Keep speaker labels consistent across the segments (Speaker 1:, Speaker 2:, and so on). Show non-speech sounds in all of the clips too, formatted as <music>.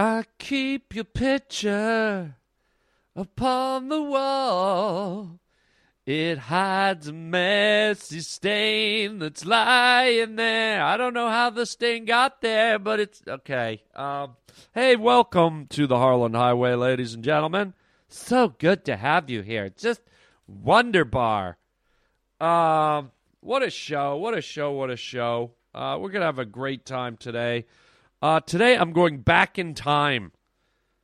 Speaker 1: I keep your picture upon the wall. It hides a messy stain that's lying there. I don't know how the stain got there, but it's okay. Um, hey, welcome to the Harland Highway, ladies and gentlemen. So good to have you here. Just wonderbar. Um, what a show! What a show! What a show! Uh, we're gonna have a great time today. Uh, today I'm going back in time.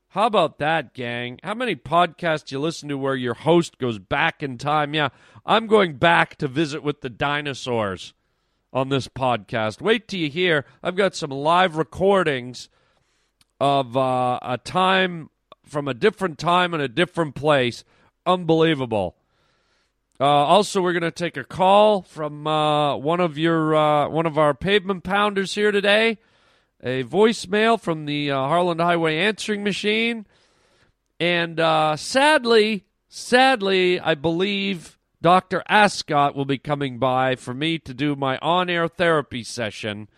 Speaker 1: How about that, gang? How many podcasts you listen to where your host goes back in time? Yeah, I'm going back to visit with the dinosaurs on this podcast. Wait till you hear. I've got some live recordings of uh, a time from a different time and a different place. Unbelievable. Uh, also, we're going to take a call from uh, one of your uh, one of our pavement pounders here today. A voicemail from the uh, Harland Highway answering machine, and uh, sadly, sadly, I believe Doctor Ascot will be coming by for me to do my on-air therapy session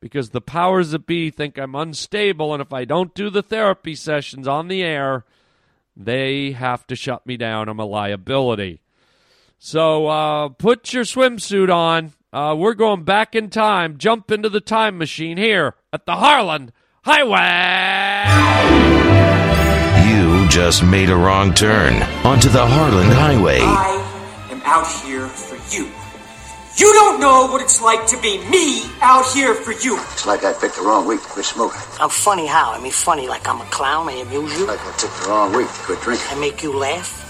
Speaker 1: because the powers that be think I'm unstable, and if I don't do the therapy sessions on the air, they have to shut me down. I'm a liability. So uh, put your swimsuit on. Uh, we're going back in time. Jump into the time machine here at the Harland Highway.
Speaker 2: You just made a wrong turn onto the Harland Highway.
Speaker 3: I am out here for you. You don't know what it's like to be me out here for you.
Speaker 4: It's like I picked the wrong week to quit smoking.
Speaker 5: I'm funny how? I mean, funny like I'm a clown. I amuse you.
Speaker 4: Like I picked the wrong week to quit drinking.
Speaker 5: I make you laugh.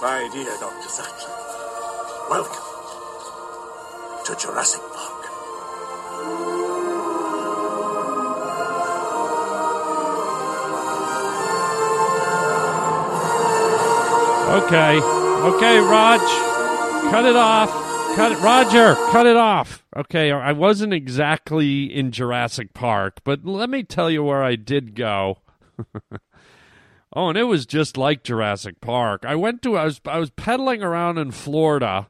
Speaker 6: my dear Dr. Sattler, welcome to Jurassic Park.
Speaker 1: Okay. Okay, Raj. Cut it off. Cut it. Roger, cut it off. Okay, I wasn't exactly in Jurassic Park, but let me tell you where I did go. <laughs> oh, and it was just like Jurassic Park. I went to I was I was pedaling around in Florida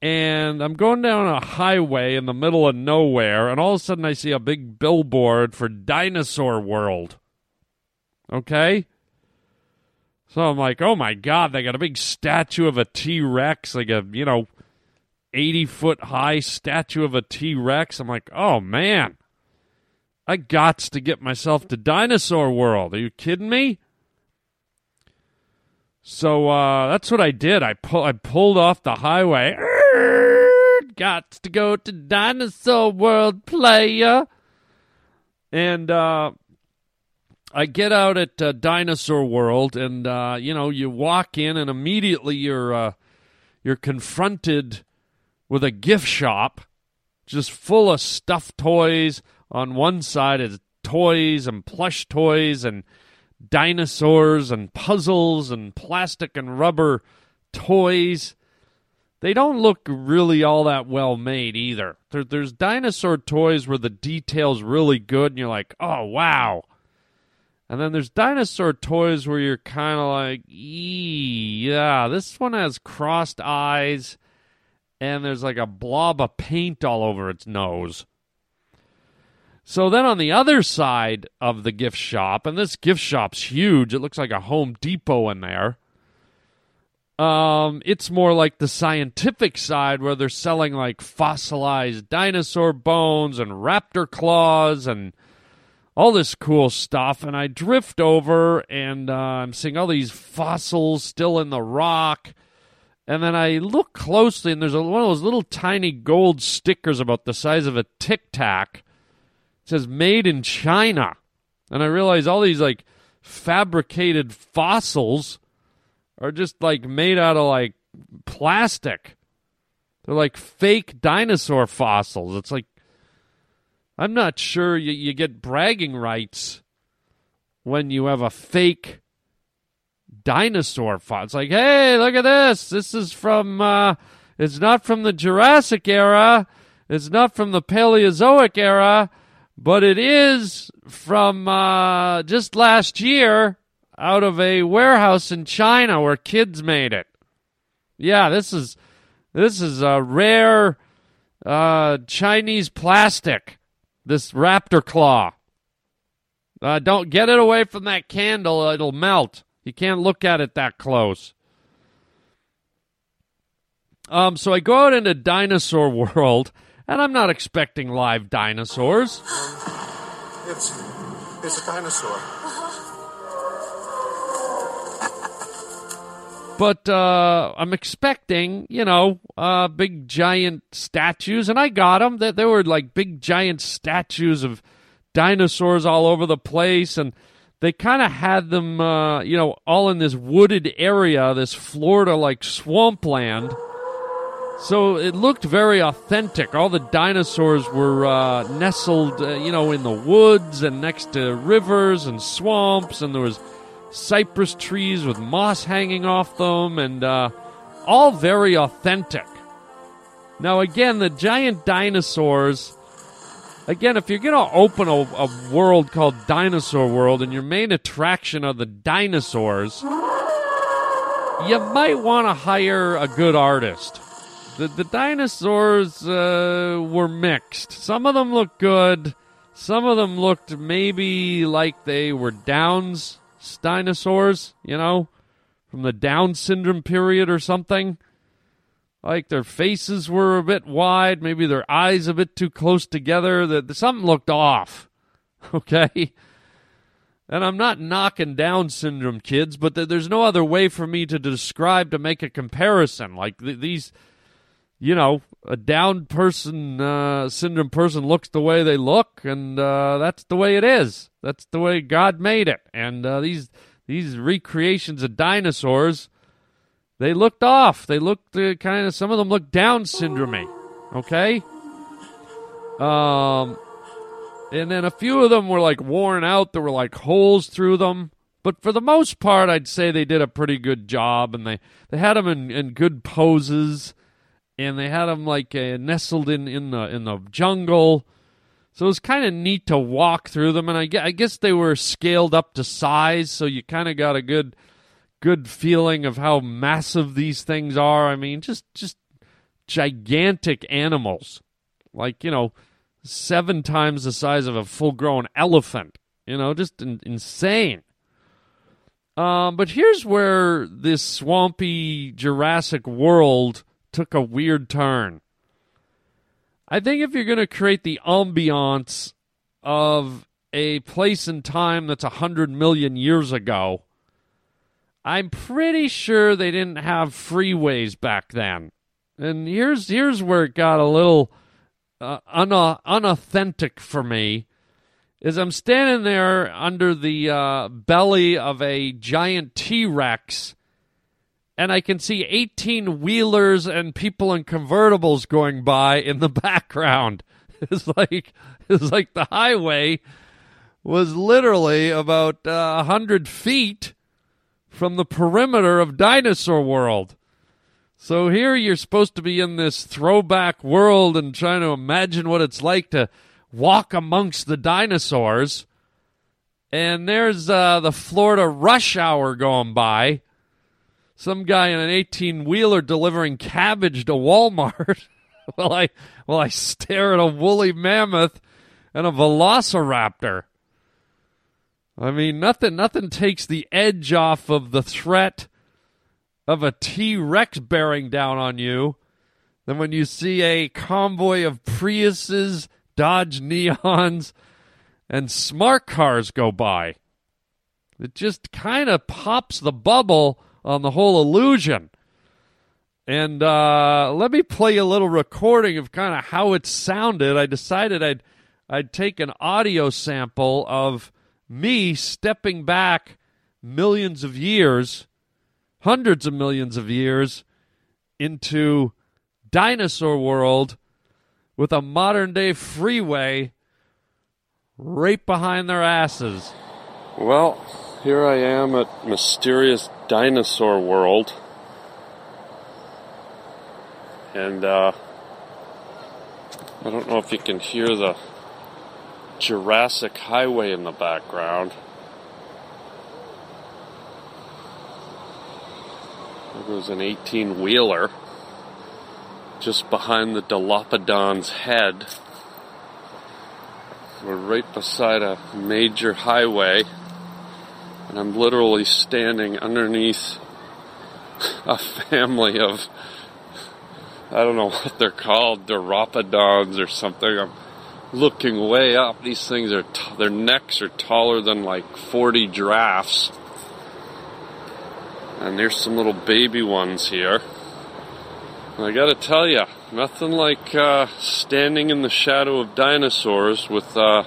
Speaker 1: and I'm going down a highway in the middle of nowhere and all of a sudden I see a big billboard for Dinosaur World. Okay? So I'm like, oh my God, they got a big statue of a T Rex, like a, you know, 80 foot high statue of a T Rex. I'm like, oh man, I gots to get myself to Dinosaur World. Are you kidding me? So uh, that's what I did. I, pull, I pulled off the highway. Got to go to Dinosaur World, player. And, uh, I get out at uh, Dinosaur World, and uh, you know, you walk in, and immediately you're uh, you're confronted with a gift shop, just full of stuffed toys. On one side is toys and plush toys and dinosaurs and puzzles and plastic and rubber toys. They don't look really all that well made either. There, there's dinosaur toys where the detail's really good, and you're like, oh wow. And then there's dinosaur toys where you're kind of like, yeah, this one has crossed eyes and there's like a blob of paint all over its nose. So then on the other side of the gift shop, and this gift shop's huge, it looks like a Home Depot in there. Um, it's more like the scientific side where they're selling like fossilized dinosaur bones and raptor claws and all this cool stuff. And I drift over and uh, I'm seeing all these fossils still in the rock. And then I look closely and there's a, one of those little tiny gold stickers about the size of a tic tac. Says made in China. And I realize all these like fabricated fossils are just like made out of like plastic. They're like fake dinosaur fossils. It's like I'm not sure you, you get bragging rights when you have a fake dinosaur fossil. It's like, hey, look at this. This is from, uh, it's not from the Jurassic era. It's not from the Paleozoic era, but it is from uh, just last year out of a warehouse in China where kids made it. Yeah, this is this is a rare uh, Chinese plastic. This raptor claw. Uh, don't get it away from that candle; it'll melt. You can't look at it that close. Um, so I go out into dinosaur <laughs> world, and I'm not expecting live dinosaurs.
Speaker 6: It's, it's a dinosaur.
Speaker 1: but uh, I'm expecting, you know, uh, big giant statues, and I got them. That there were like big giant statues of dinosaurs all over the place, and they kind of had them, uh, you know, all in this wooded area, this Florida-like swampland. So it looked very authentic. All the dinosaurs were uh, nestled, uh, you know, in the woods and next to rivers and swamps, and there was cypress trees with moss hanging off them, and uh, all very authentic. Now, again, the giant dinosaurs. Again, if you're going to open a, a world called Dinosaur World and your main attraction are the dinosaurs, you might want to hire a good artist. The, the dinosaurs uh, were mixed. Some of them looked good. Some of them looked maybe like they were Downs dinosaurs, you know, from the Down syndrome period or something. Like their faces were a bit wide, maybe their eyes a bit too close together. That something looked off. <laughs> Okay. And I'm not knocking Down syndrome kids, but th- there's no other way for me to describe to make a comparison. Like th- these, you know, a Down person uh, syndrome person looks the way they look, and uh, that's the way it is. That's the way God made it. And uh, these these recreations of dinosaurs, they looked off. They looked uh, kind of. Some of them looked Down syndrome. Okay. Um, and then a few of them were like worn out. There were like holes through them. But for the most part, I'd say they did a pretty good job, and they, they had them in, in good poses, and they had them like uh, nestled in, in the in the jungle. So it was kind of neat to walk through them, and I, I guess they were scaled up to size, so you kind of got a good good feeling of how massive these things are. I mean, just just gigantic animals, like you know, seven times the size of a full grown elephant. You know, just in, insane. Um, but here's where this swampy Jurassic world took a weird turn. I think if you're going to create the ambiance of a place and time that's a hundred million years ago, I'm pretty sure they didn't have freeways back then. And here's here's where it got a little uh, un- unauthentic for me. Is I'm standing there under the uh, belly of a giant T Rex, and I can see 18 wheelers and people in convertibles going by in the <laughs> background. It's like it's like the highway was literally about uh, 100 feet from the perimeter of Dinosaur World. So here you're supposed to be in this throwback world and trying to imagine what it's like to walk amongst the dinosaurs. And there's uh, the Florida rush hour going by. Some guy in an 18 wheeler delivering cabbage to Walmart. <laughs> while I while I stare at a woolly mammoth and a velociraptor. I mean, nothing nothing takes the edge off of the threat of a T Rex bearing down on you than when you see a convoy of Priuses, Dodge Neons, and smart cars go by. It just kind of pops the bubble on the whole illusion. And uh, let me play a little recording of kind of how it sounded. I decided I'd I'd take an audio sample of me stepping back millions of years, hundreds of millions of years, into dinosaur world with a modern day freeway right behind their asses. Well, here I am at Mysterious Dinosaur World. And uh, I don't know if you can hear the Jurassic Highway in the background. There was an 18 wheeler just behind the Dilophodon's head. We're right beside a major highway, and I'm literally standing underneath a family of I don't know what they're called, Diropodons or something. I'm looking way up. These things are t- their necks are taller than like 40 giraffes. And there's some little baby ones here. I gotta tell you, nothing like uh, standing in the shadow of dinosaurs with uh,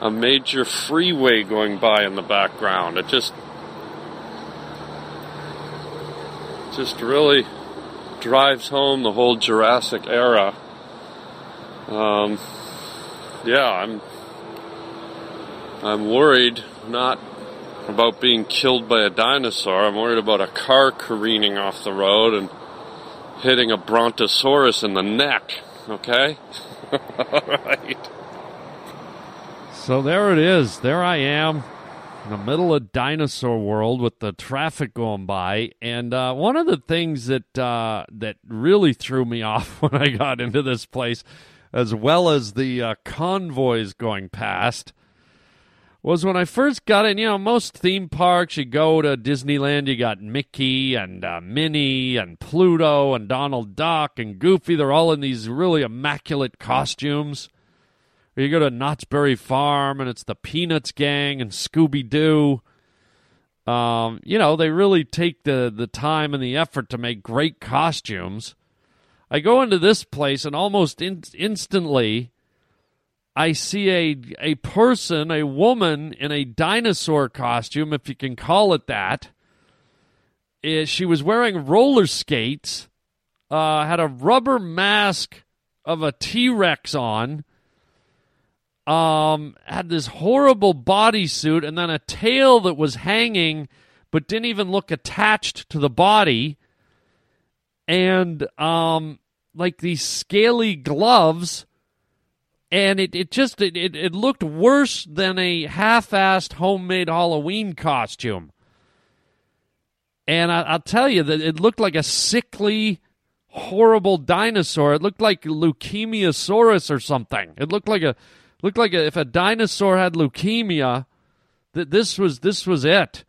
Speaker 1: a major freeway going by in the background. It just, just really drives home the whole Jurassic era. Um, yeah, I'm, I'm worried not about being killed by a dinosaur. I'm worried about a car careening off the road and hitting a brontosaurus in the neck. Okay? <laughs> Alright. So there it is. There I am in the middle of dinosaur world with the traffic going by. And uh, one of the things that uh, that really threw me <laughs> off when I got into this place, as well as the uh, convoys going past, was when I first got in. You know, most theme parks, you go to Disneyland, you got Mickey and uh, Minnie and Pluto and Donald Duck and Goofy. They're all in these really immaculate costumes. Or you go to Knott's Berry Farm and it's the Peanuts Gang and Scooby Doo. Um, you know, they really take the, the time and the effort to make great costumes. I go into this place and almost in- instantly I see a a person, a woman in a dinosaur costume, if you can call it that. Eh, she was wearing roller skates, uh, had a rubber mask of a T Rex on, um, had this horrible bodysuit, and then a tail that was hanging but didn't even look attached to the body, and um, like these scaly gloves. And it, it just it, it, it looked worse than a half-assed homemade halloween costume. And I, i'll tell you that it looked like a sickly horrible dinosaur. It looked like Leukemiosaurus or something. It looked like a looked like if a dinosaur had leukemia that this was this was it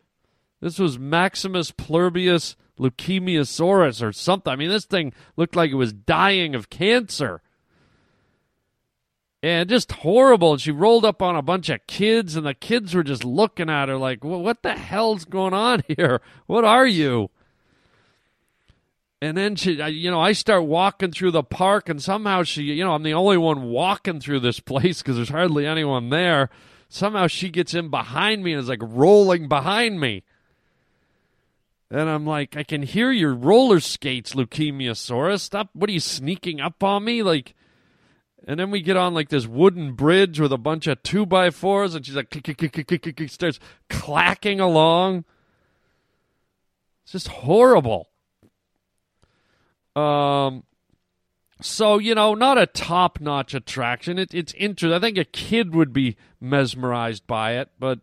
Speaker 1: this was maximus plurbius leukemiasaurus or something i mean this thing looked like it was dying of cancer and just horrible. And she rolled up on a bunch of kids, and the kids were just looking at her like, "What the hell's going on <laughs> here? What are you?" And then she, you know, I start walking through the park, and somehow she, you know, I'm the only one walking through this place because there's hardly anyone there. Somehow she gets in behind me and is like rolling behind me. And I'm like, I can hear your roller skates, Leukemia Leukemiasaurus. Stop! What are you sneaking up on me? Like, and then we get on like this wooden bridge with a bunch of two by fours, and she's like, starts clacking along. It's just horrible. Um, so you know, not a top notch attraction. It, it's interesting. I think a kid would be mesmerized by it, but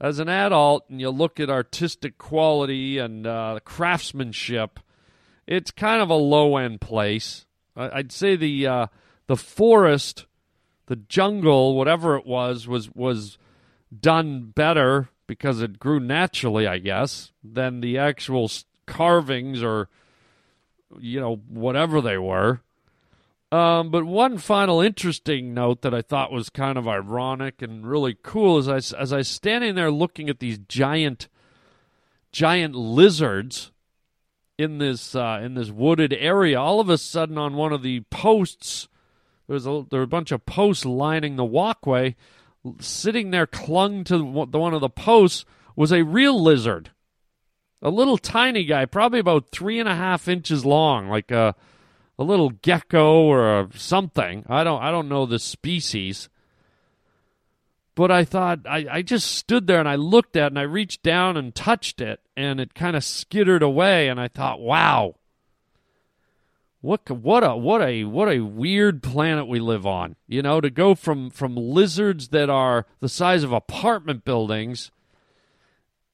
Speaker 1: as an adult, and you look at artistic quality and uh, craftsmanship, it's kind of a low end place. I'd say the uh, the forest, the jungle, whatever it was, was was done better because it grew naturally, I guess, than the actual carvings or you know whatever they were. Um, but one final interesting note that I thought was kind of ironic and really cool is I, as I was standing there looking at these giant, giant lizards in this uh, in this wooded area, all of a sudden on one of the posts there was a, there were a bunch of posts lining the walkway. Sitting there, clung to the one of the posts, was a real lizard, a little tiny guy, probably about three and a half inches long, like a a little gecko or something. I don't I don't know the species. but I thought I, I just stood there and I looked at it and I reached down and touched it and it kind of skittered away and I thought, wow, what what a what a what a weird planet we live on. You know, to go from from lizards that are the size of apartment buildings,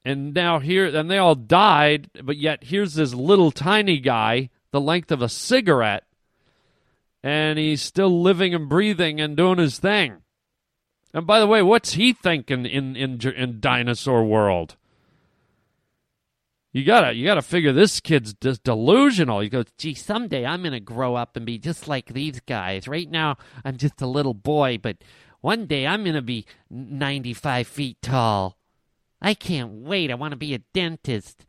Speaker 1: and now here and they all died, but yet here's this little tiny guy, the length of a cigarette, and he's still living and breathing and doing his thing. And by the way, what's he thinking in in in dinosaur world? You gotta, you gotta figure this kid's just delusional. He goes, "Gee, someday I'm gonna grow up and be just like these guys. Right now, I'm just a little boy, but one day I'm gonna be 95 feet tall. I can't wait. I want to be a dentist.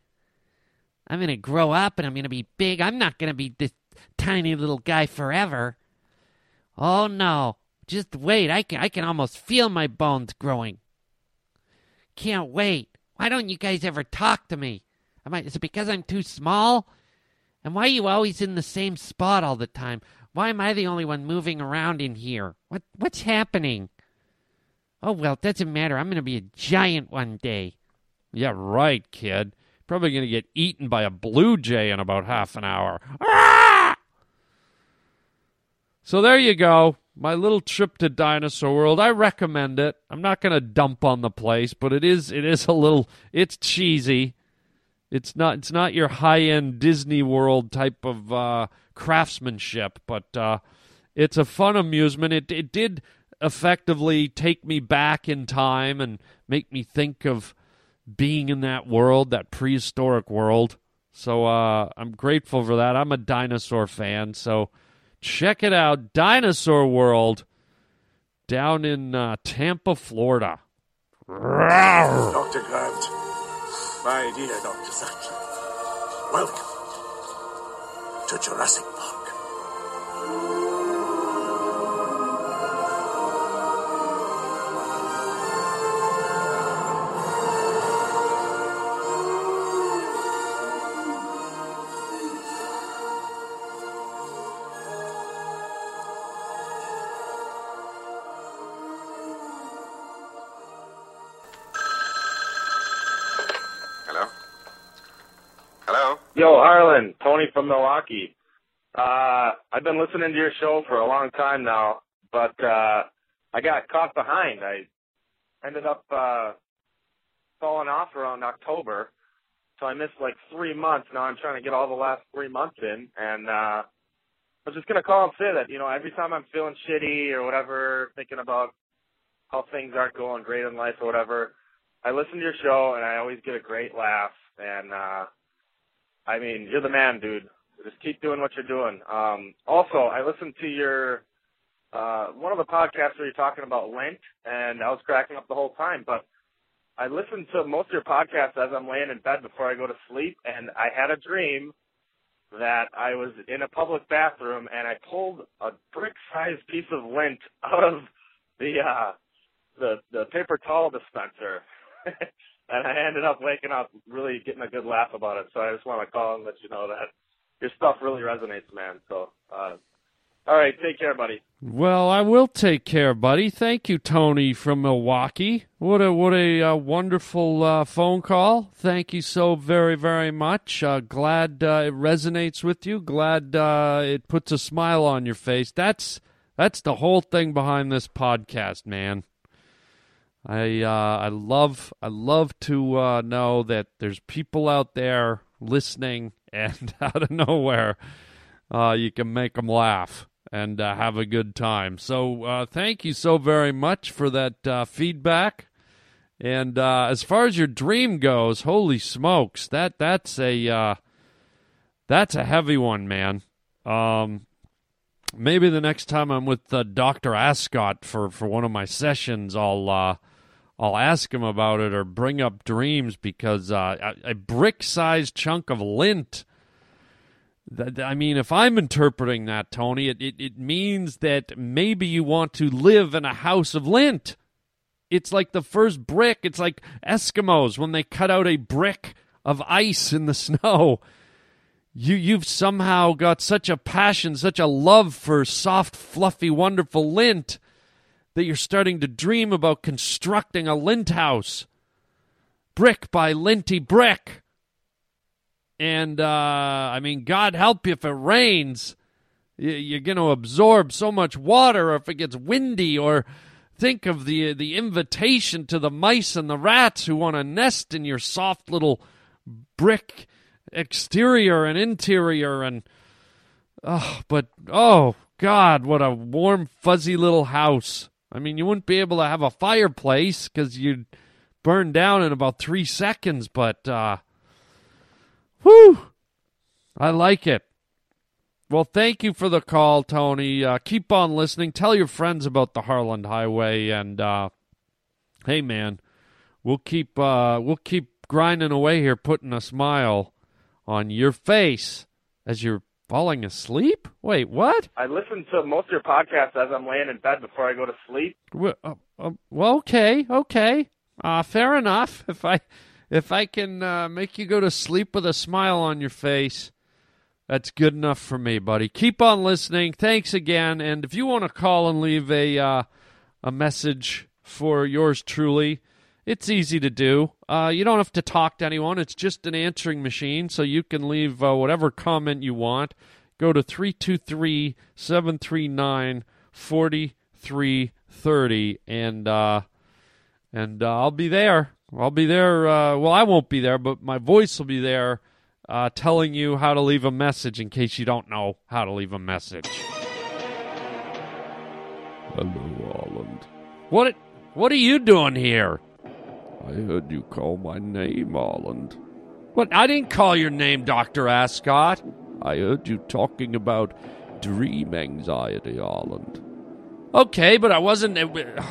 Speaker 1: I'm gonna grow up and I'm gonna be big. I'm not gonna be this tiny little guy forever. Oh no, just wait. I can, I can almost feel my bones growing. Can't wait. Why don't you guys ever talk to me?" Am I, is it because I'm too small? And why are you always in the same spot all the time? Why am I the only one moving around in here? What what's happening? Oh well, it doesn't matter. I'm gonna be a giant one day. Yeah, right, kid. Probably gonna get eaten by a blue jay in about half an hour. Ah! So there you go. My little trip to Dinosaur World. I recommend it. I'm not gonna dump on the place, but it is it is a little it's cheesy. It's not it's not your high end Disney World type of uh, craftsmanship, but uh, it's a fun amusement. It it did effectively take me back in time and make me think of being in that world, that prehistoric world. So uh, I'm grateful for that. I'm a dinosaur fan, so check it out, Dinosaur World, down in uh, Tampa, Florida.
Speaker 6: Dr. Grant, my dear Dr. Sattler, welcome to Jurassic
Speaker 7: Yo, Harland, Tony from Milwaukee. Uh, I've been listening to your show for a long time now, but uh, I got caught behind. I ended up uh, falling off around October, so I missed like three months. Now I'm trying to get all the last three months in, and uh, I was just gonna call and say that you know every time I'm feeling shitty or whatever, thinking about how things aren't going great in life or whatever, I listen to your show and I always get a great laugh. And uh, I mean, you're the man, dude. Just keep doing what you're doing. Um, also, I listened to your uh, one of the podcasts where you're talking about Lent, and I was cracking up the whole time. But I listened to most of your podcasts as I'm laying in bed before I go to sleep, and I had a dream that I was in a public bathroom and I pulled a brick-sized piece of lint out of the uh, the the paper towel dispenser. <laughs> and I ended up waking up really getting a good laugh about it. So I just want to call and let you know that your stuff really resonates, man. So, uh, all right, take care, buddy.
Speaker 1: Well, I will take care, buddy. Thank you, Tony from Milwaukee. What a what a uh, wonderful uh, phone call. Thank you so very very much. Uh, glad uh, it resonates with you. Glad uh, it puts a smile on your face. That's that's the whole thing behind this podcast, man. I uh, I love I love to uh, know that there's people out there listening, <laughs> and out of nowhere, uh, you can make them laugh and uh, have a good time. So uh, thank you so very much for that uh, feedback. And as far as your dream goes, holy smokes, that that's a that's a heavy one, man. Um, maybe the next time I'm with Doctor Ascot for, for one of my sessions, I'll I'll ask him about it or bring up dreams because uh, a, a brick-sized chunk of lint. That, I mean, if I'm interpreting that, Tony, it, it, it means that maybe you want to live in a house of lint. It's like the first brick. It's like Eskimos when they cut out a brick of ice in the <laughs> snow. You you've somehow got such a passion, such a love for soft, fluffy, wonderful lint that you're starting to dream about constructing a lint house, brick by linty brick. And, uh, I mean, God help you if it rains. You're going to absorb so much water, or if it gets windy, or think of the the invitation to the mice and the rats who want to nest in your soft little brick exterior and interior and oh but oh god what a warm fuzzy little house i mean you wouldn't be able to have a fireplace because you'd burn down in about three seconds but uh whew i like it well, thank you for the call, Tony. Uh, keep on listening. Tell your friends about the Harland Highway, and uh, hey, man, we'll keep uh, we'll keep grinding away here, putting a smile on your face as you're falling asleep. Wait, what?
Speaker 7: I listen to most of your podcasts as I'm laying in bed before I go to sleep.
Speaker 1: Well, uh, uh, well okay, okay, uh, fair enough. <laughs> If I if I can uh, make you go to sleep with a smile on your face. That's good enough for me, buddy. Keep on listening. Thanks again. And if you want to call and leave a uh, a message for yours truly, it's easy to do. Uh, you don't have to talk to anyone. It's just an answering machine, so you can leave uh, whatever comment you want. Go to 323 739 4330 and uh, and uh, I'll be there. I'll be there. Uh, well, I won't be there, but my voice will be there uh, telling you how to leave a message in case you don't know how to leave a message. Hello, Holland. What? What are you doing here? I heard you call my name, Arland. What? I didn't call your name, Doctor Ascot. I heard you talking about dream anxiety, Arland. Okay, but I wasn't. Uh,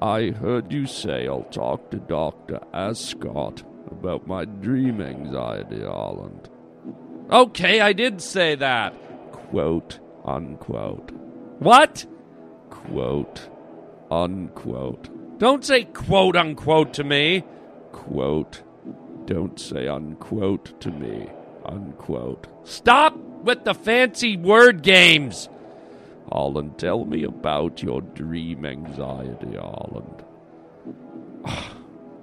Speaker 1: I heard you say I'll talk to Dr. Ascot about my dream anxiety, Arland. Okay, I did say that. Quote, unquote. What? Quote, unquote. Don't say quote, unquote to me. Quote, don't say unquote to me. Unquote. Stop with the fancy word games. Holland, tell me about your dream anxiety, Holland. <sighs>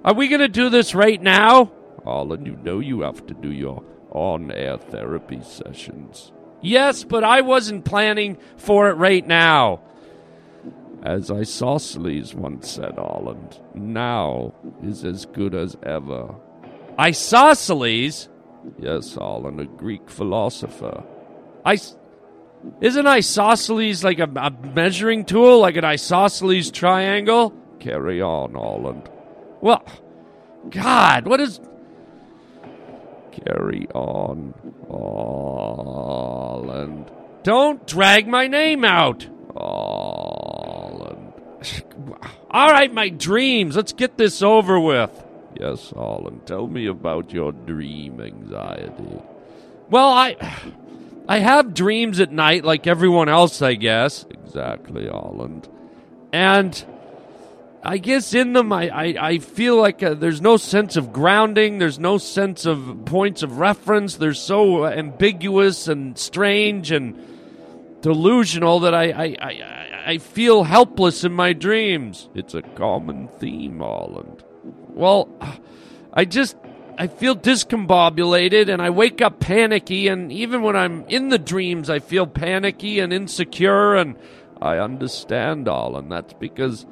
Speaker 1: Are we going to do this right now? Holland, you know you have to do your on air therapy sessions. Yes, but I wasn't planning for it right now. As Isosceles once said, Holland, now is as good as ever. Isosceles? Yes, Holland, a Greek philosopher. I. Isn't isosceles like a, a measuring tool, like an isosceles triangle? Carry on, Holland. Well, God, what is. Carry on, Holland. Don't drag my name out, Holland. All right, my dreams. Let's get this over with. Yes, Holland. Tell me about your dream anxiety. Well, I. I have dreams at night like everyone else, I guess. Exactly, Holland. And I guess in them, I, I, I feel like uh, there's no sense of grounding. There's no sense of points of reference. They're so ambiguous and strange and delusional that I, I, I, I feel helpless in my dreams. It's a common theme, Holland. Well, I just I feel discombobulated and I wake up panicky and even when I'm in the dreams I feel panicky and insecure and I understand all and that's because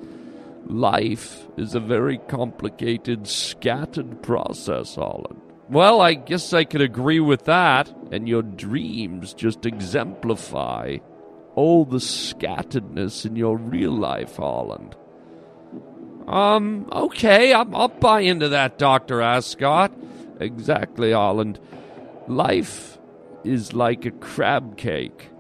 Speaker 1: life is a very complicated scattered process Holland. Well, I guess I could agree with that and your dreams just exemplify all the scatteredness in your real life Holland. Um, okay, I'll, I'll buy into that, Dr. Ascot. Exactly, Holland. Life is like a crab cake.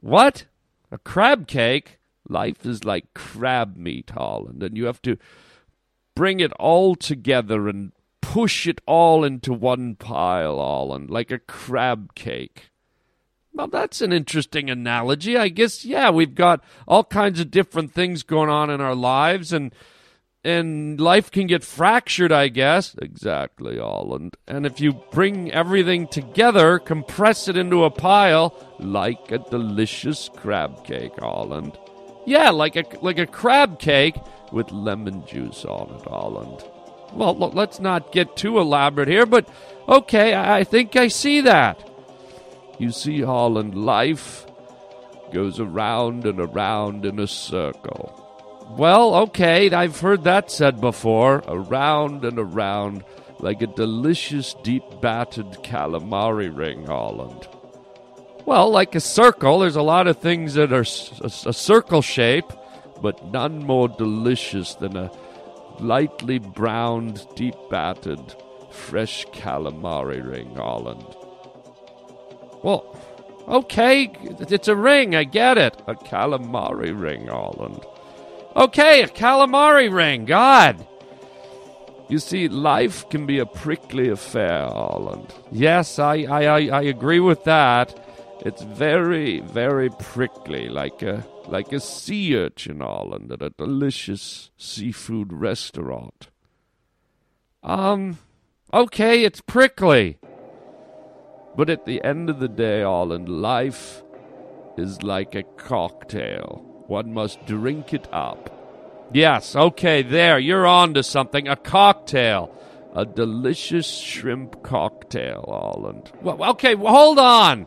Speaker 1: What? A crab cake? Life is like crab meat, Holland, and you have to bring it all together and push it all into one pile, Holland, like a crab cake. Well, that's an interesting analogy. I guess, yeah, we've got all kinds of different things going on in our lives, and and life can get fractured, I guess. Exactly, Holland. And if you bring everything together, compress it into a pile, like a delicious crab cake, Holland. Yeah, like a like a crab cake with lemon juice on it, Holland. Well, let's not get too elaborate here, but okay, I think I see that. You see, Holland, life goes around and around in a circle. Well, okay, I've heard that said before. Around and around, like a delicious, deep battered calamari ring, Holland. Well, like a circle, there's a lot of things that are a circle shape, but none more delicious than a lightly browned, deep battered, fresh calamari ring, Holland. Well, okay, it's a ring, I get it. A calamari ring, Holland. Okay, a calamari ring, God. You see, life can be a prickly affair, Holland. Yes, I, I, I, I agree with that. It's very, very prickly, like a like a sea urchin, Holland, at a delicious seafood restaurant. Um, okay, it's prickly. But at the end of the day, Arlen, life is like a cocktail. One must drink it up. Yes, okay, there, you're on to something. A cocktail. A delicious shrimp cocktail, Arland. Well, okay, well, hold on.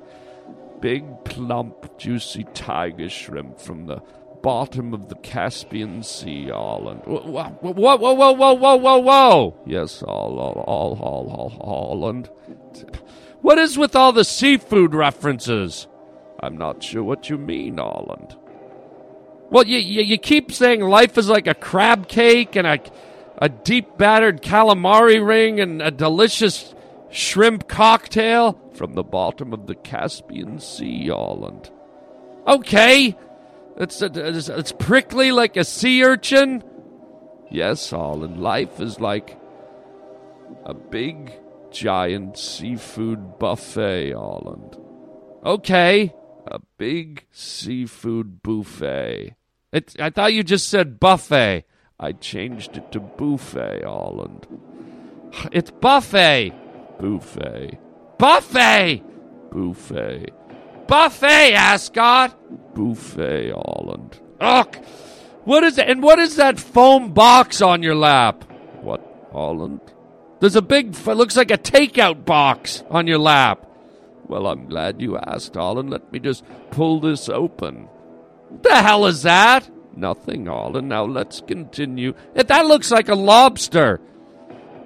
Speaker 1: Big, plump, juicy tiger shrimp from the bottom of the Caspian Sea, Arland. Whoa, whoa, whoa, whoa, whoa, whoa, whoa. Yes, all, all, all, all, all, Arland. What is with all the seafood references? I'm not sure what you mean, Holland. Well, you, you, you keep saying life is like a crab cake and a, a deep battered calamari ring and a delicious shrimp cocktail from the bottom of the Caspian Sea, Holland. Okay, it's, it's, it's prickly like a sea urchin. Yes, Holland, life is like a big, giant seafood buffet, Holland. Okay, a big seafood buffet. It, I thought you just said buffet. I changed it to buffet, Holland. It's buffet. Buffet. Buffet! Buffet. Buffet, Ascot! Buffet, Holland. Ugh! What is it? And what is that foam box on your lap? What, Holland? There's a big, looks like a takeout box on your lap. Well, I'm glad you asked, Holland. Let me just pull this open. What the hell is that? Nothing, Holland. Now let's continue. Eh, That looks like a lobster.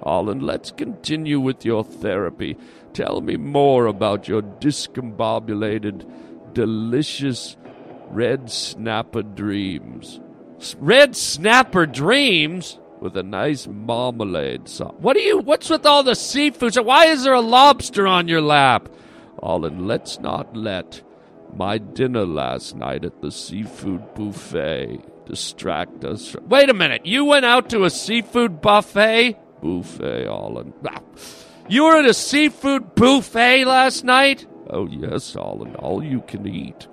Speaker 1: Holland, let's continue with your therapy. Tell me more about your discombobulated, delicious red snapper dreams. Red snapper dreams? With a nice marmalade sauce. What are you? What's with all the seafood? So Why is there a lobster on your lap? Holland, let's not let my dinner last night at the seafood buffet distract us. From... Wait a minute. You went out to a seafood buffet? Buffet, Holland. Ah. You were at a seafood buffet last night? Oh, yes, Holland. All you can eat.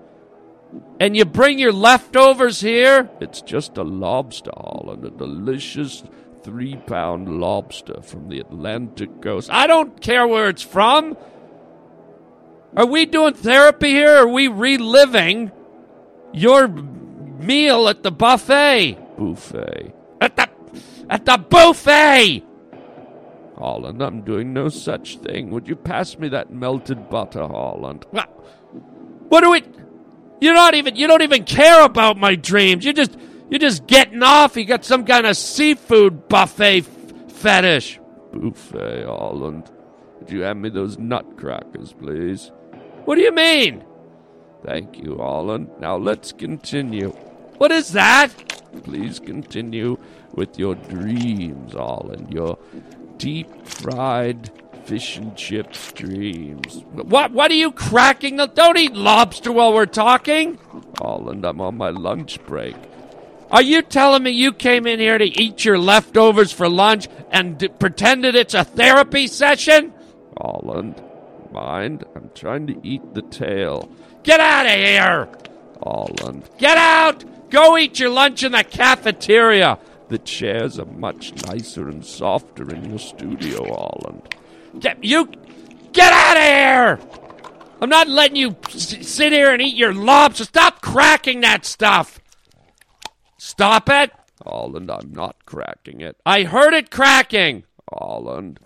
Speaker 1: And you bring your leftovers here? It's just a lobster, Holland. A delicious three pound lobster from the Atlantic coast. I don't care where it's from. Are we doing therapy here? Are we reliving your meal at the buffet? Buffet. At the at the buffet. Holland, I'm doing no such thing. Would you pass me that melted butter, Holland? What? What do we? You're not even. You don't even care about my dreams. You just. You're just getting off. You got some kind of seafood buffet f- fetish. Buffet, Holland. Would you hand me those nutcrackers, please? What do you mean? Thank you, Holland. Now let's continue. What is that? Please continue with your dreams, Holland. Your deep fried fish and chips dreams. What? What are you cracking? Don't eat lobster while we're talking. Holland, I'm on my lunch break. Are you telling me you came in here to eat your leftovers for lunch and d- pretended it's a therapy session? Holland, mind? I'm trying to eat the tail. Get out of here! Holland. Get out! Go eat your lunch in the cafeteria. The chairs are much nicer and softer in your studio, Holland. Get you get out of here! I'm not letting you s- sit here and eat your lobster. Stop cracking that stuff. Stop it! Holland, I'm not cracking it. I heard it cracking! Holland.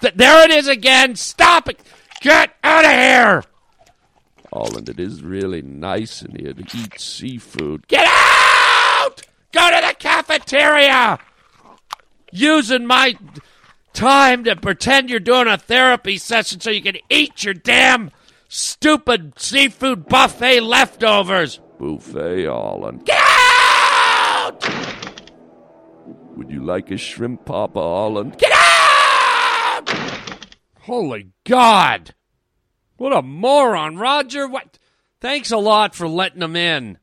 Speaker 1: Th- there it is again! Stop it! Get out of here! Holland, it is really nice in here to eat seafood. Get out! Go to the cafeteria! Using my time to pretend you're doing a therapy session so you can eat your damn stupid seafood buffet leftovers. Buffet, Holland. Get out! Would you like a shrimp papa, Holland? Get out! Holy God! What a moron, Roger. What? Thanks a lot for letting him in.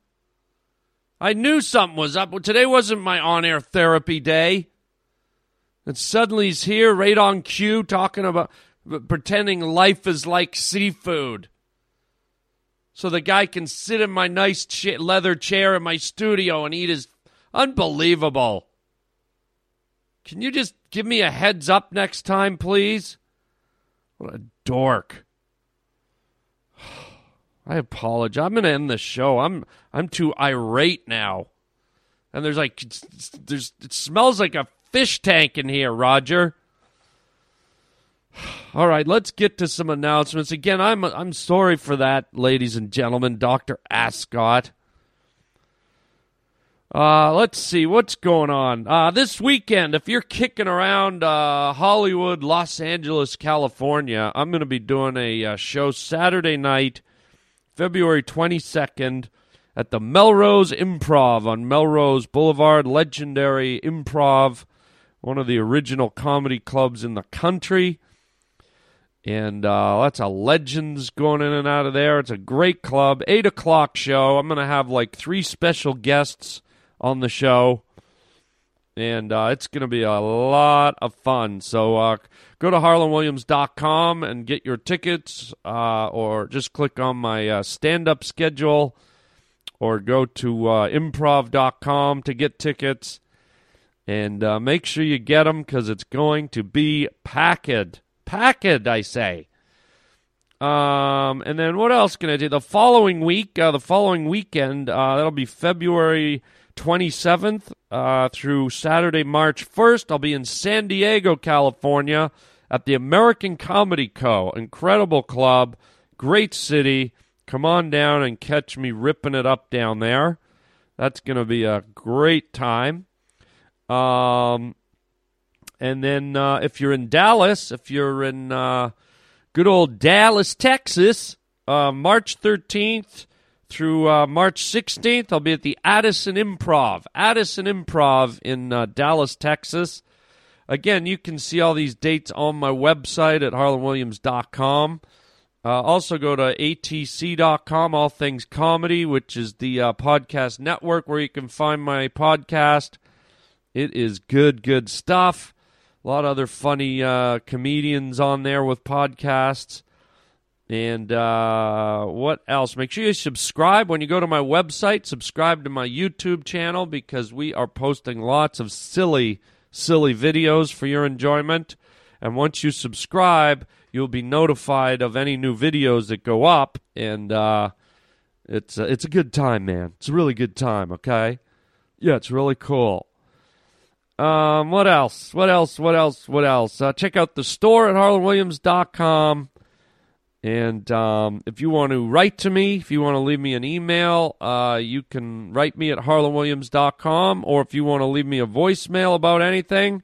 Speaker 1: I knew something was up. Today wasn't my on air therapy day. And suddenly he's here, right on cue, talking about pretending life is like seafood. So the guy can sit in my nice leather chair in my studio and eat his. Unbelievable. Can you just give me a heads up next time, please? What a dork. <sighs> I apologize. I'm going to end the show. I'm I'm too irate now. And there's like there's it smells like a fish tank in here, Roger. <sighs> All right, let's get to some announcements. Again, I'm I'm sorry for that, ladies and gentlemen. Dr. Ascot. Uh, let's see what's going on. Uh, this weekend, if you're kicking around uh, Hollywood, Los Angeles, California, I'm going to be doing a uh, show Saturday night, February 22nd, at the Melrose Improv on Melrose Boulevard. Legendary improv, one of the original comedy clubs in the country. And uh, lots of legends going in and out of there. It's a great club. Eight o'clock show. I'm going to have like three special guests on the show. And uh, it's going to be a lot of fun. So uh, go to harlandwilliams.com and get your tickets, uh, or just click on my uh, stand up schedule, or go to uh, improv.com to get tickets. And uh, make sure you get them because it's going to be packed. Packed, I say. Um, and then what else can I do? The following week, the following weekend, that'll be February 27th uh, through Saturday, March 1st. I'll be in San Diego, California at the American Comedy Co. Incredible club, great city. Come on down and catch me ripping it up down there. That's going to be a great time. Um, and then uh, if you're in Dallas, if you're in uh, good old Dallas, Texas, uh, March 13th through uh, March 16th. I'll be at the Addison Improv, Addison Improv in uh, Dallas, Texas. Again, you can see all these dates on my website at harlandwilliams.com. Uh, also, go to atc.com, All Things Comedy, which is the podcast network where you can find my podcast. It is good, good stuff. A lot of other funny uh, comedians on there with podcasts. And uh, what else? Make sure you subscribe when you go to my website. Subscribe to my YouTube channel because we are posting lots of silly, silly videos for your enjoyment. And once you subscribe, you'll be notified of any new videos that go up. And uh, it's a, it's a good time, man. It's a really good time. Okay, yeah, it's really cool. Um, what else? What else? What else? What else? Uh, check out the store at harlandwilliams.com. And um, if you want to write to me, if you want to leave me an email, uh, you can write me at harlandwilliams.com. Or if you want to leave me a voicemail about anything,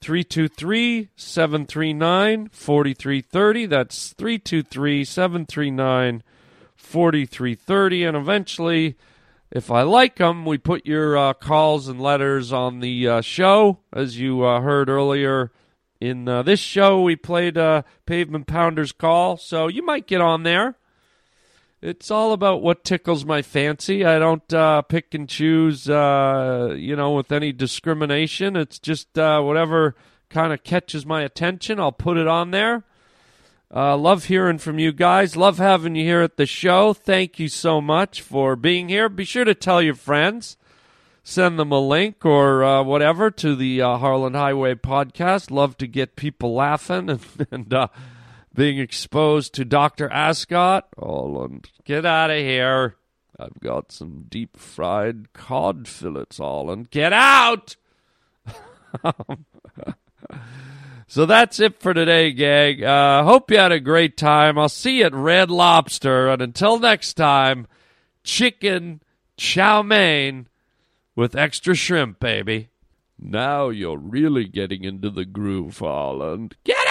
Speaker 1: 323 739 4330. That's 323 739 4330. And eventually, if I like them, we put your uh, calls and letters on the uh, show. As you uh, heard earlier, in uh, this show, we played uh, Pavement Pounder's Call, so you might get on there. It's all about what tickles my fancy. I don't uh, pick and choose, you know, with any discrimination. It's just whatever kind of catches my attention, I'll put it on there. Uh, love hearing from you guys. Love having you here at the show. Thank you so much for being here. Be sure to tell your friends send them a link or uh, whatever to the uh, Harland Highway podcast. Love to get people laughing <laughs> and, and uh, being exposed to Dr. Ascot. Oh, get out of here. I've got some deep fried cod fillets, Holland. Get out! <laughs> <laughs> so that's it for today, gang. Uh, hope you had a great time. I'll see you at Red Lobster. And until next time, chicken chow mein with extra shrimp, baby. Now you're really getting into the groove, Holland. Get!